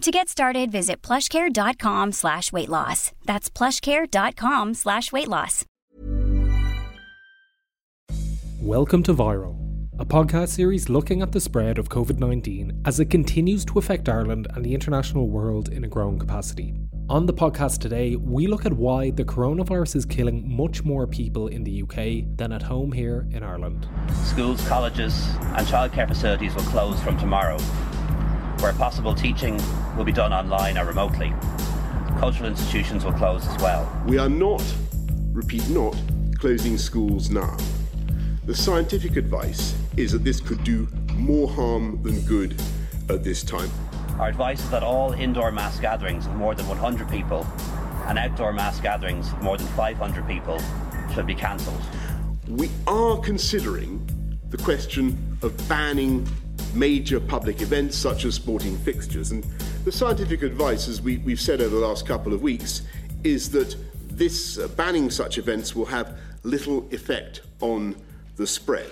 To get started, visit plushcare.com slash weight loss. That's plushcare.com slash weight loss. Welcome to Viral, a podcast series looking at the spread of COVID 19 as it continues to affect Ireland and the international world in a growing capacity. On the podcast today, we look at why the coronavirus is killing much more people in the UK than at home here in Ireland. Schools, colleges, and childcare facilities will close from tomorrow where possible teaching will be done online or remotely. Cultural institutions will close as well. We are not, repeat not, closing schools now. The scientific advice is that this could do more harm than good at this time. Our advice is that all indoor mass gatherings of more than 100 people and outdoor mass gatherings of more than 500 people should be cancelled. We are considering the question of banning major public events such as sporting fixtures. And the scientific advice, as we, have said over the last couple of weeks, is that this uh, banning such events will have little effect on the spread.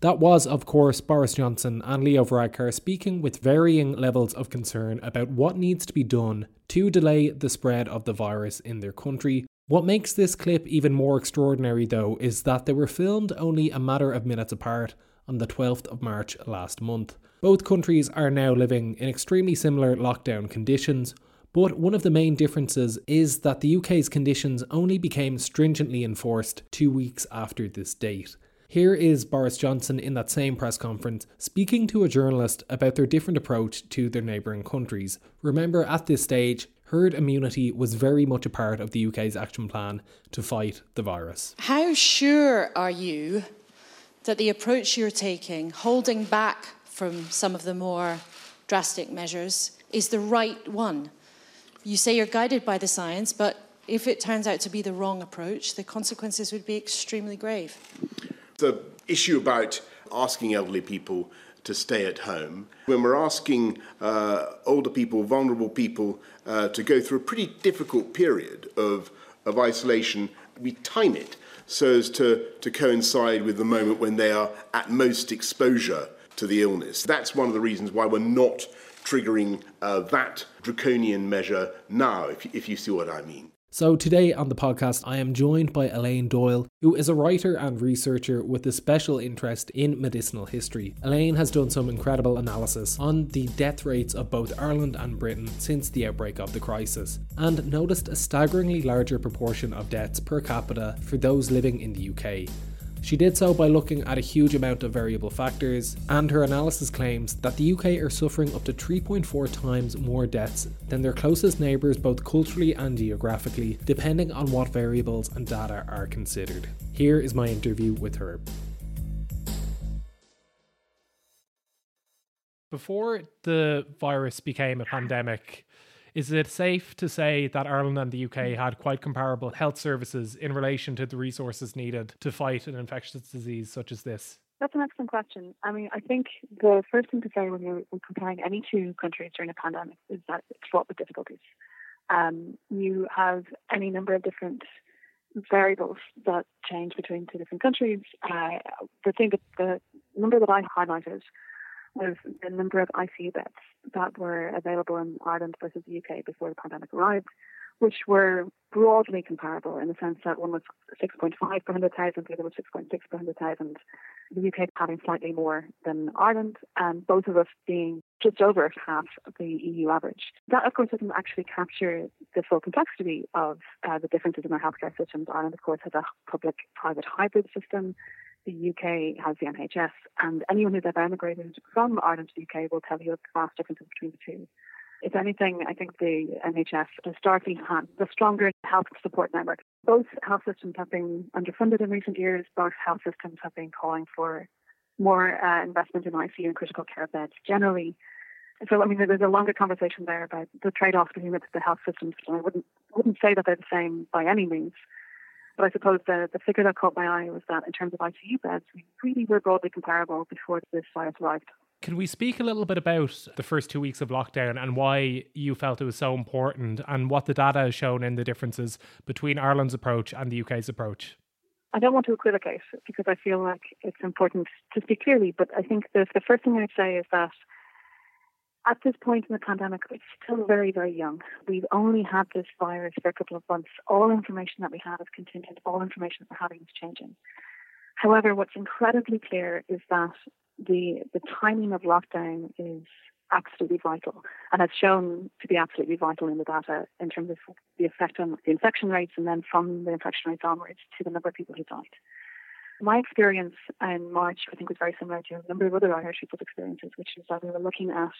That was, of course, Boris Johnson and Leo Varadkar speaking with varying levels of concern about what needs to be done to delay the spread of the virus in their country. What makes this clip even more extraordinary, though, is that they were filmed only a matter of minutes apart on the 12th of March last month. Both countries are now living in extremely similar lockdown conditions, but one of the main differences is that the UK's conditions only became stringently enforced two weeks after this date. Here is Boris Johnson in that same press conference speaking to a journalist about their different approach to their neighbouring countries. Remember, at this stage, herd immunity was very much a part of the UK's action plan to fight the virus. How sure are you that the approach you're taking, holding back from some of the more drastic measures, is the right one. You say you're guided by the science, but if it turns out to be the wrong approach, the consequences would be extremely grave. The issue about asking elderly people to stay at home, when we're asking uh, older people, vulnerable people, uh, to go through a pretty difficult period of, of isolation, we time it so as to, to coincide with the moment when they are at most exposure to the illness. That's one of the reasons why we're not triggering uh, that draconian measure now, if, if you see what I mean. So, today on the podcast, I am joined by Elaine Doyle, who is a writer and researcher with a special interest in medicinal history. Elaine has done some incredible analysis on the death rates of both Ireland and Britain since the outbreak of the crisis, and noticed a staggeringly larger proportion of deaths per capita for those living in the UK. She did so by looking at a huge amount of variable factors, and her analysis claims that the UK are suffering up to 3.4 times more deaths than their closest neighbours, both culturally and geographically, depending on what variables and data are considered. Here is my interview with her. Before the virus became a pandemic, is it safe to say that Ireland and the UK had quite comparable health services in relation to the resources needed to fight an infectious disease such as this? That's an excellent question. I mean, I think the first thing to say when you're comparing any two countries during a pandemic is that it's fraught with difficulties. Um, you have any number of different variables that change between two different countries. Uh, the thing that the number that I highlighted was the number of ICU beds that were available in Ireland versus the UK before the pandemic arrived, which were broadly comparable in the sense that one was 6.5 per 100,000, the other was 6.6 per 100,000. The UK having slightly more than Ireland, and both of us being just over half of the EU average. That, of course, doesn't actually capture the full complexity of uh, the differences in our healthcare systems. Ireland, of course, has a public-private hybrid system. The UK has the NHS, and anyone who's ever emigrated from Ireland to the UK will tell you the vast differences between the two. If anything, I think the NHS historically had the stronger health support network. Both health systems have been underfunded in recent years. Both health systems have been calling for more uh, investment in ICU and critical care beds generally. So, I mean, there's a longer conversation there about the trade-offs between the health systems. I wouldn't wouldn't say that they're the same by any means. But I suppose the, the figure that caught my eye was that in terms of ICU beds, we really were broadly comparable before this virus arrived. Can we speak a little bit about the first two weeks of lockdown and why you felt it was so important and what the data has shown in the differences between Ireland's approach and the UK's approach? I don't want to equivocate because I feel like it's important to speak clearly, but I think the, the first thing I'd say is that at this point in the pandemic, it's still very, very young. We've only had this virus for a couple of months. All information that we have is contingent. All information that we're having is changing. However, what's incredibly clear is that the the timing of lockdown is absolutely vital and has shown to be absolutely vital in the data in terms of the effect on the infection rates and then from the infection rates onwards to the number of people who died. My experience in March, I think, was very similar to a number of other Irish people's experiences, which is that we were looking at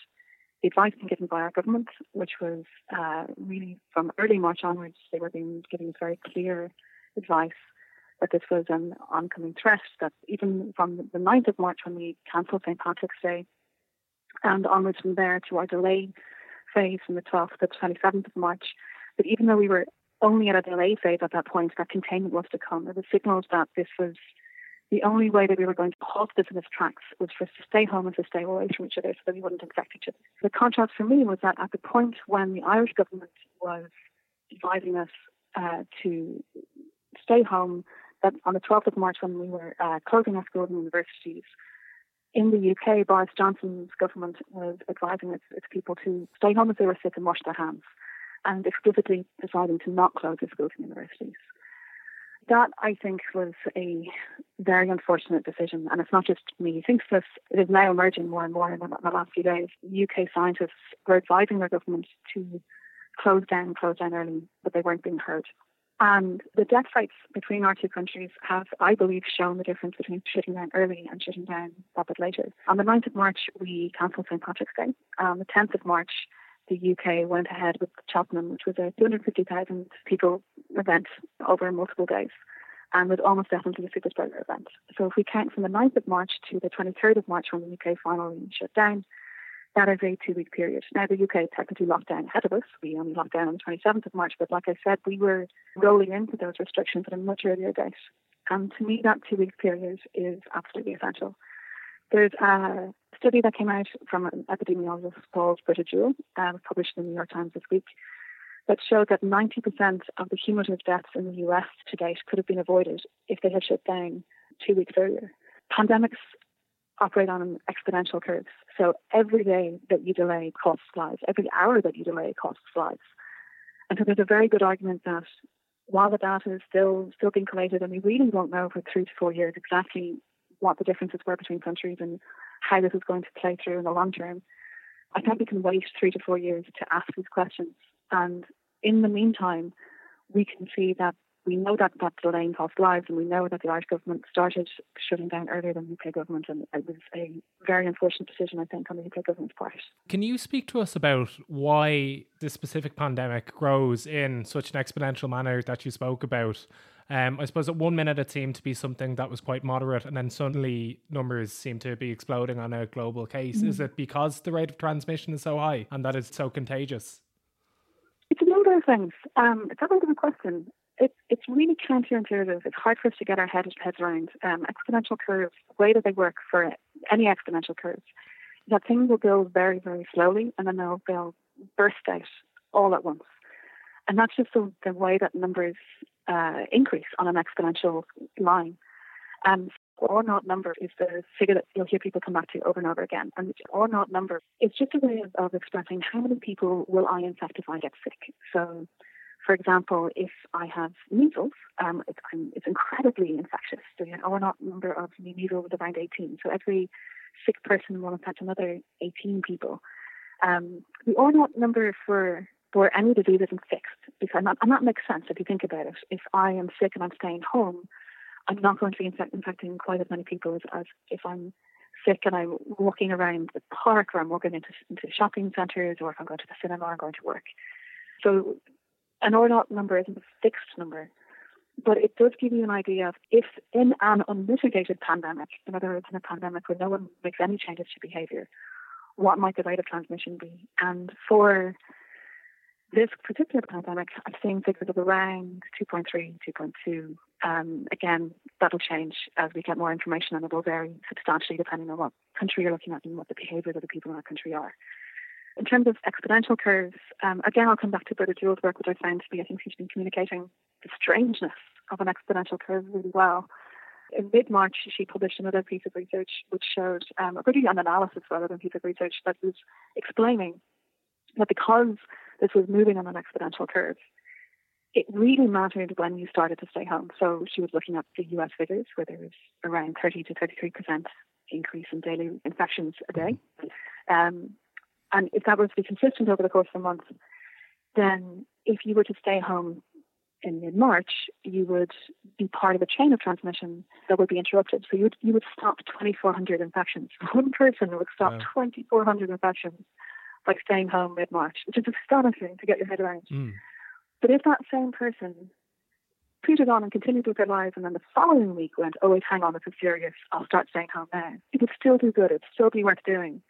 the advice being given by our government, which was uh, really from early March onwards, they were being giving very clear advice that this was an oncoming threat, that even from the 9th of March when we cancelled St. Patrick's Day and onwards from there to our delay phase from the 12th to the 27th of March, that even though we were only at a delay phase at that point, that containment was to come. There were signals that this was the only way that we were going to halt this in its tracks was for us to stay home and to stay away from each other so that we wouldn't infect each other. The contrast for me was that at the point when the Irish government was advising us uh, to stay home, that on the 12th of March when we were uh, closing our schools and universities, in the UK, Boris Johnson's government was advising its, its people to stay home if they were sick and wash their hands, and explicitly deciding to not close their schools and universities. That, I think, was a very unfortunate decision, and it's not just me who thinks this. It is now emerging more and more in the, in the last few days. UK scientists were advising their government to close down, close down early, but they weren't being heard. And the death rates between our two countries have, I believe, shown the difference between shutting down early and shutting down a bit later. On the 9th of March, we cancelled St. Patrick's Day. On the 10th of March, the UK went ahead with Cheltenham, which was a 250,000 people event over multiple days and was almost definitely a super spreader event. So if we count from the 9th of March to the 23rd of March when the UK finally shut down, that is a two week period. Now, the UK technically locked down ahead of us. We only locked down on the 27th of March, but like I said, we were rolling into those restrictions at a much earlier date. And to me, that two week period is absolutely essential. There's a study that came out from an epidemiologist called Britta Jewell, uh, published in the New York Times this week, that showed that 90% of the cumulative deaths in the US to date could have been avoided if they had shut down two weeks earlier. Pandemics operate on exponential curves. So every day that you delay costs lives. Every hour that you delay costs lives. And so there's a very good argument that while the data is still still being collated, and we really won't know for three to four years exactly what the differences were between countries and how this is going to play through in the long term, I think we can wait three to four years to ask these questions. And in the meantime, we can see that we know that that delaying cost lives, and we know that the Irish government started shutting down earlier than the UK government, and it was a very unfortunate decision, I think, on the UK government's part. Can you speak to us about why this specific pandemic grows in such an exponential manner that you spoke about? Um, I suppose at one minute it seemed to be something that was quite moderate, and then suddenly numbers seem to be exploding on a global case. Mm-hmm. Is it because the rate of transmission is so high and that it's so contagious? It's a number of things. Um, it's a good question it, it's really counterintuitive. It's hard for us to get our head, heads around. Um, exponential curves, the way that they work for any exponential curves, that things will build very, very slowly and then they'll, they'll burst out all at once. And that's just the, the way that numbers uh, increase on an exponential line. Um, R naught number is the figure that you'll hear people come back to over and over again. And R naught number is just a way of, of expressing how many people will I infect if I get sick. So for example, if I have measles, um, it's, it's, incredibly infectious. So the R naught number of measles is around 18. So every sick person will infect another 18 people. Um, the R naught number for for any disease isn't fixed because and that makes sense if you think about it. If I am sick and I'm staying home, I'm not going to be infect- infecting quite as many people as, as if I'm sick and I'm walking around the park or I'm walking into, into shopping centres or if I'm going to the cinema or I'm going to work. So an R naught number isn't a fixed number, but it does give you an idea of if in an unmitigated pandemic, in other words, in a pandemic where no one makes any changes to behaviour, what might the rate of transmission be? And for this particular pandemic, I've seen figures of around 2.3, 2.2. Um, again, that'll change as we get more information and it will vary substantially depending on what country you're looking at and what the behaviours of the people in that country are. In terms of exponential curves, um, again, I'll come back to Britta Jewell's work, which I found to be, I think she's been communicating the strangeness of an exponential curve really well. In mid March, she published another piece of research which showed um, really an analysis rather than piece of research that was explaining that because this was moving on an exponential curve, it really mattered when you started to stay home. So she was looking at the US figures where there was around 30 to 33% increase in daily infections a day. Um, and if that was to be consistent over the course of a month, then if you were to stay home in mid March, you would be part of a chain of transmission that would be interrupted. So you would, you would stop 2,400 infections. One person would stop 2,400 infections by staying home mid March, which is astonishing to get your head around. Mm. But if that same person tweeted on and continued with their lives, and then the following week went, oh, wait, hang on, this is serious, I'll start staying home now, it would still do good, it'd still be worth doing.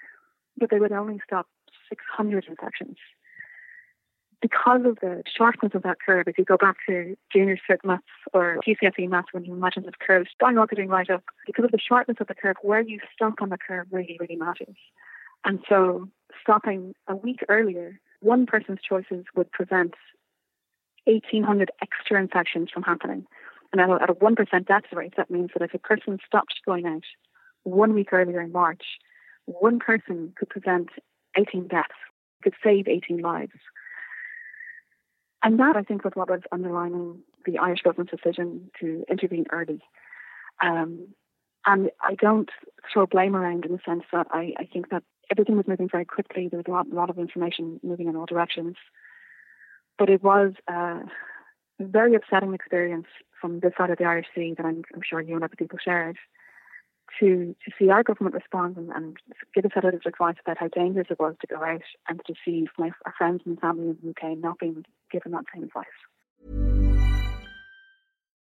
But they would only stop 600 infections. Because of the sharpness of that curve, if you go back to junior cert maths or GCSE maths, when you imagine this curve skyrocketing right up, because of the sharpness of the curve, where you stop on the curve really, really matters. And so stopping a week earlier, one person's choices would prevent 1,800 extra infections from happening. And at a, at a 1% death rate, that means that if a person stopped going out one week earlier in March, one person could prevent 18 deaths, could save 18 lives. And that, I think, was what was underlining the Irish government's decision to intervene early. Um, and I don't throw blame around in the sense that I, I think that everything was moving very quickly. There was a lot, a lot of information moving in all directions. But it was a very upsetting experience from this side of the Irish Sea that I'm, I'm sure you and other people shared to, to see our government respond and, and give us edited advice about how dangerous it was to go out and to see my, our friends and family in the UK not being given that same advice.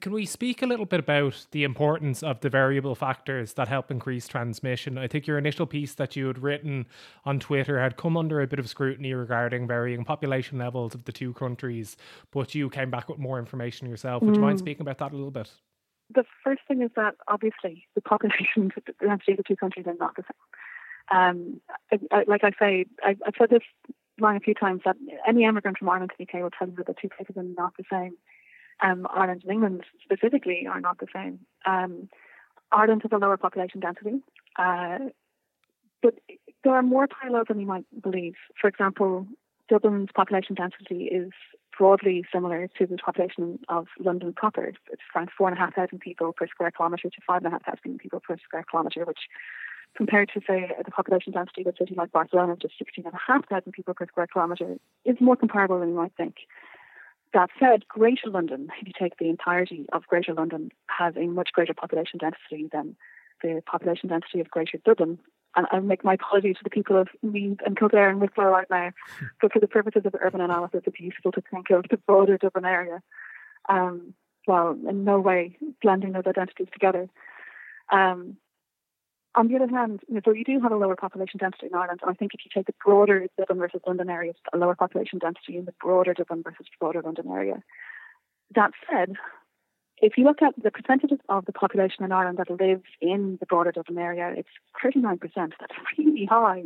Can we speak a little bit about the importance of the variable factors that help increase transmission? I think your initial piece that you had written on Twitter had come under a bit of scrutiny regarding varying population levels of the two countries, but you came back with more information yourself. Would you mind speaking about that a little bit? The first thing is that obviously the population density of the two countries are not the same. Um, I, I, like I say, I, I've said this line a few times that any immigrant from Ireland to the UK will tell you that the two places are not the same um, Ireland and England specifically are not the same. Um, Ireland has a lower population density, uh, but there are more parallels than you might believe. For example, Dublin's population density is broadly similar to the population of London proper. It's around four and a half thousand people per square kilometre to five and a half thousand people per square kilometre, which compared to say the population density of a city like Barcelona, just sixteen and a half thousand people per square kilometre, is more comparable than you might think. That said, Greater London, if you take the entirety of Greater London, has a much greater population density than the population density of Greater Dublin. And I make my apologies to the people of Meath and Kildare and Wicklow right now, but for the purposes of urban analysis, it's useful to think of the broader Dublin area, um, while in no way blending those identities together. Um, on the other hand, you know, you do have a lower population density in Ireland, and I think if you take the broader Dublin versus London area, a lower population density in the broader Dublin versus broader London area. That said, if you look at the percentage of the population in Ireland that lives in the broader Dublin area, it's 39%. That's really high.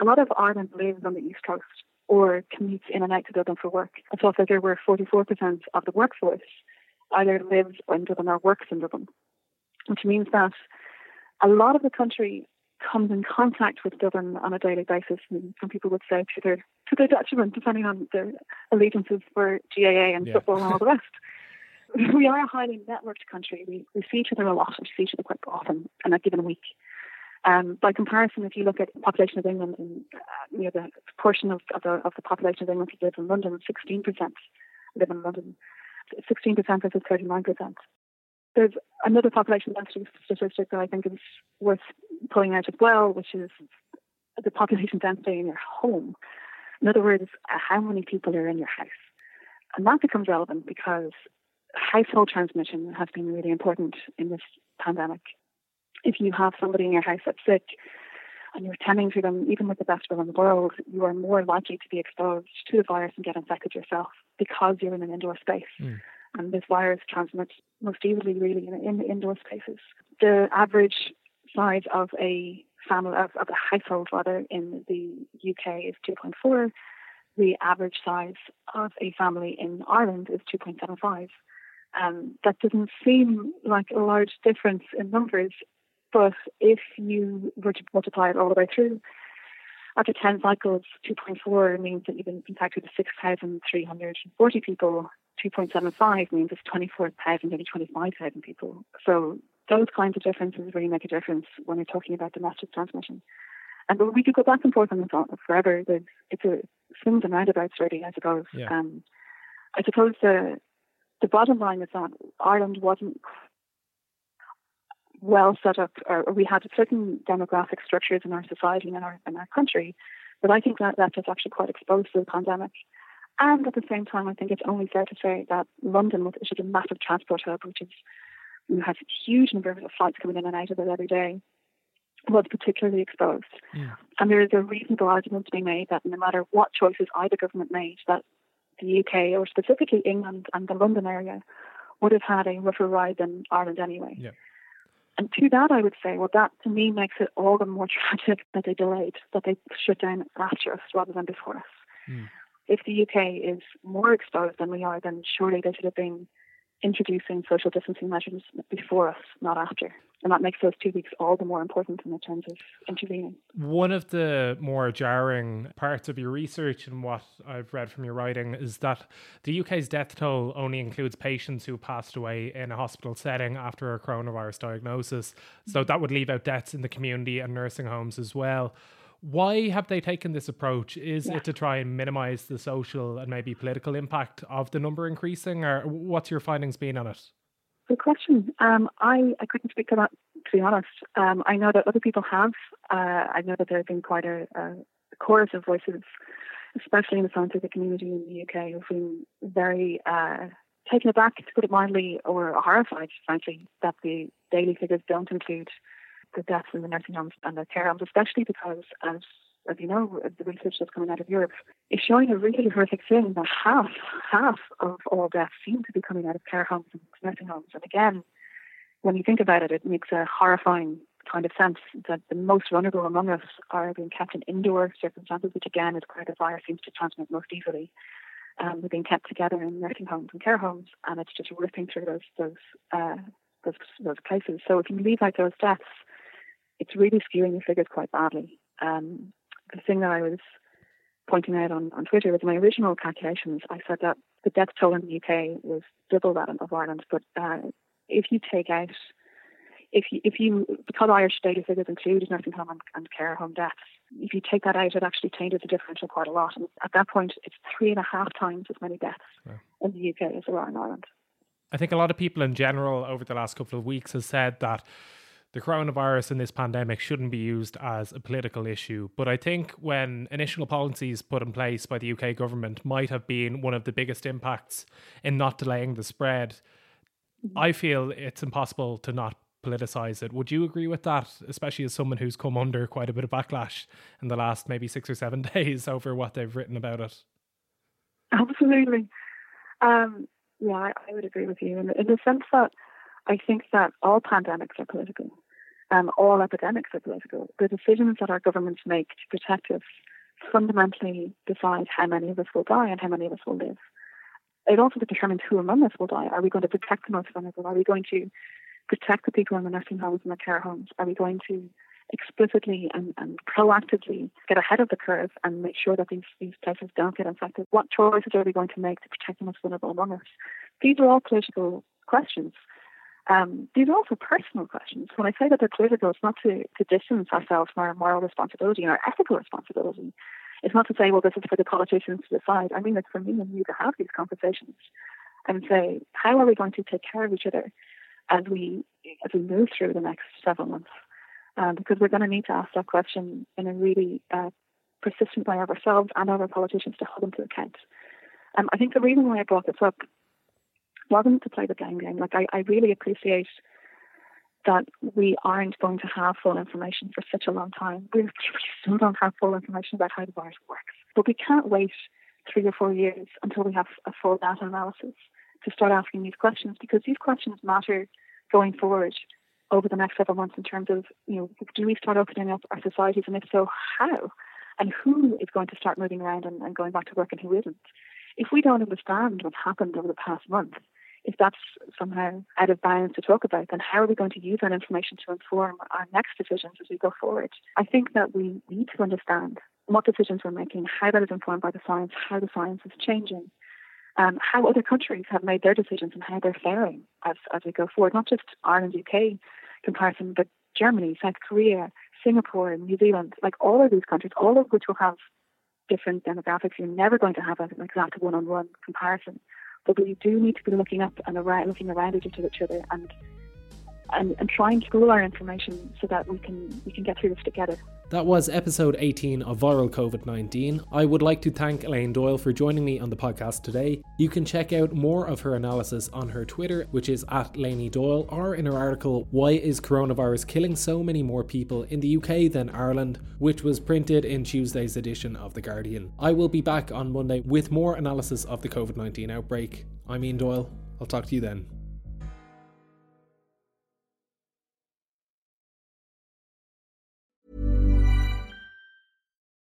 A lot of Ireland lives on the East Coast or commutes in and out to Dublin for work. I saw that there were 44% of the workforce either lives in Dublin or works in Dublin, which means that a lot of the country comes in contact with Dublin on a daily basis, and some people would say to their to their detriment, depending on their allegiances for GAA and yeah. football and all the rest. we are a highly networked country. We, we see each other a lot. We see each other quite often in a given week. Um, by comparison, if you look at the population of England and uh, you know, the proportion of, of, the, of the population of England who live in London, 16% live in London, 16% versus 39% there's another population density statistic that I think is worth pulling out as well, which is the population density in your home. In other words, how many people are in your house. And that becomes relevant because household transmission has been really important in this pandemic. If you have somebody in your house that's sick and you're tending to them, even with the best will in the world, you are more likely to be exposed to the virus and get infected yourself because you're in an indoor space. Mm and this virus transmits most easily really in, in indoor spaces. The average size of a family of, of a household rather in the UK is 2.4. The average size of a family in Ireland is 2.75. Um, that doesn't seem like a large difference in numbers, but if you were to multiply it all the way through, after 10 cycles, 2.4 means that you've been infected with 6,340 people 2.75 means it's 24,000, maybe 25,000 people. So those kinds of differences really make a difference when you're talking about domestic transmission. And we could go back and forth on this forever. There's, it's a swings and roundabouts, really, I suppose. Yeah. Um, I suppose the the bottom line is that Ireland wasn't well set up, or we had certain demographic structures in our society and in our in our country, but I think that that was actually quite exposed to the pandemic. And at the same time, I think it's only fair to say that London, which is a massive transport hub, which is you a huge number of flights coming in and out of it every day, was particularly exposed. Yeah. And there is a reasonable argument to be made that no matter what choices either government made, that the UK or specifically England and the London area would have had a rougher ride than Ireland anyway. Yeah. And to that, I would say, well, that to me makes it all the more tragic that they delayed, that they shut down after us rather than before us. Mm if the UK is more exposed than we are, then surely they should have been introducing social distancing measures before us, not after. And that makes those two weeks all the more important in terms of intervening. One of the more jarring parts of your research and what I've read from your writing is that the UK's death toll only includes patients who passed away in a hospital setting after a coronavirus diagnosis. So mm-hmm. that would leave out deaths in the community and nursing homes as well. Why have they taken this approach? Is yeah. it to try and minimize the social and maybe political impact of the number increasing, or what's your findings been on it? Good question. Um, I, I couldn't speak to that, to be honest. Um, I know that other people have. Uh, I know that there have been quite a, a chorus of voices, especially in the scientific community in the UK, who've been very uh, taken aback, to put it mildly, or horrified, frankly, that the daily figures don't include the deaths in the nursing homes and the care homes, especially because, as as you know, the research that's coming out of Europe is showing a really horrific thing that half half of all deaths seem to be coming out of care homes and nursing homes. And again, when you think about it, it makes a horrifying kind of sense that the most vulnerable among us are being kept in indoor circumstances, which again is where the virus seems to transmit most easily. Um, they're being kept together in nursing homes and care homes, and it's just ripping through those those uh, those, those places. So if you leave out those deaths, it's really skewing the figures quite badly. Um, the thing that I was pointing out on, on Twitter was my original calculations. I said that the death toll in the UK was double that of Ireland, but uh, if you take out if you, if you because Irish data figures include nursing home and, and care home deaths, if you take that out, it actually changes the differential quite a lot. And at that point, it's three and a half times as many deaths in the UK as there are in Ireland. I think a lot of people in general over the last couple of weeks have said that the coronavirus and this pandemic shouldn't be used as a political issue. But I think when initial policies put in place by the UK government might have been one of the biggest impacts in not delaying the spread. I feel it's impossible to not politicize it. Would you agree with that, especially as someone who's come under quite a bit of backlash in the last maybe six or seven days over what they've written about it? Absolutely. Um, yeah, I, I, would agree with you in, in the sense that I think that all pandemics are political. Um, all epidemics are political. The decisions that our governments make to protect us fundamentally decide how many of us will die and how many of us will live. It also determines who among us will die. Are we going to protect the most vulnerable? Are we going to protect the people in the nursing homes and the care homes? Are we going to explicitly and, and proactively get ahead of the curve and make sure that these, these places don't get infected? What choices are we going to make to protect the most vulnerable among us? These are all political questions. Um, these are also personal questions. When I say that they're political, it's not to, to distance ourselves from our moral responsibility and our ethical responsibility. It's not to say, well, this is for the politicians to decide. I mean, it's for me and you to have these conversations and say, how are we going to take care of each other as we as we move through the next several months, um, because we're going to need to ask that question in a really uh, persistent way of ourselves and of our politicians to hold them to account. Um, I think the reason why I brought this up wasn't to play the blame game. Like I, I really appreciate that we aren't going to have full information for such a long time. We still don't have full information about how the virus works, but we can't wait three or four years until we have a full data analysis to start asking these questions because these questions matter going forward over the next several months in terms of, you know, do we start opening up our societies and if so, how? And who is going to start moving around and, and going back to work and who isn't? If we don't understand what's happened over the past month, if that's somehow out of bounds to talk about, then how are we going to use that information to inform our next decisions as we go forward? I think that we need to understand what decisions we're making, how that is informed by the science, how the science is changing, um, how other countries have made their decisions and how they're faring as, as we go forward, not just Ireland, UK comparison, but Germany, South Korea, Singapore, New Zealand, like all of these countries, all of which will have different demographics. You're never going to have an exact one-on-one comparison, but we do need to be looking up and around, looking around at each other and and, and try and pool our information so that we can we can get through this together. That was episode 18 of Viral COVID 19. I would like to thank Elaine Doyle for joining me on the podcast today. You can check out more of her analysis on her Twitter, which is at Laney Doyle, or in her article, Why is Coronavirus Killing So Many More People in the UK than Ireland, which was printed in Tuesday's edition of The Guardian. I will be back on Monday with more analysis of the COVID 19 outbreak. I'm Ian Doyle. I'll talk to you then.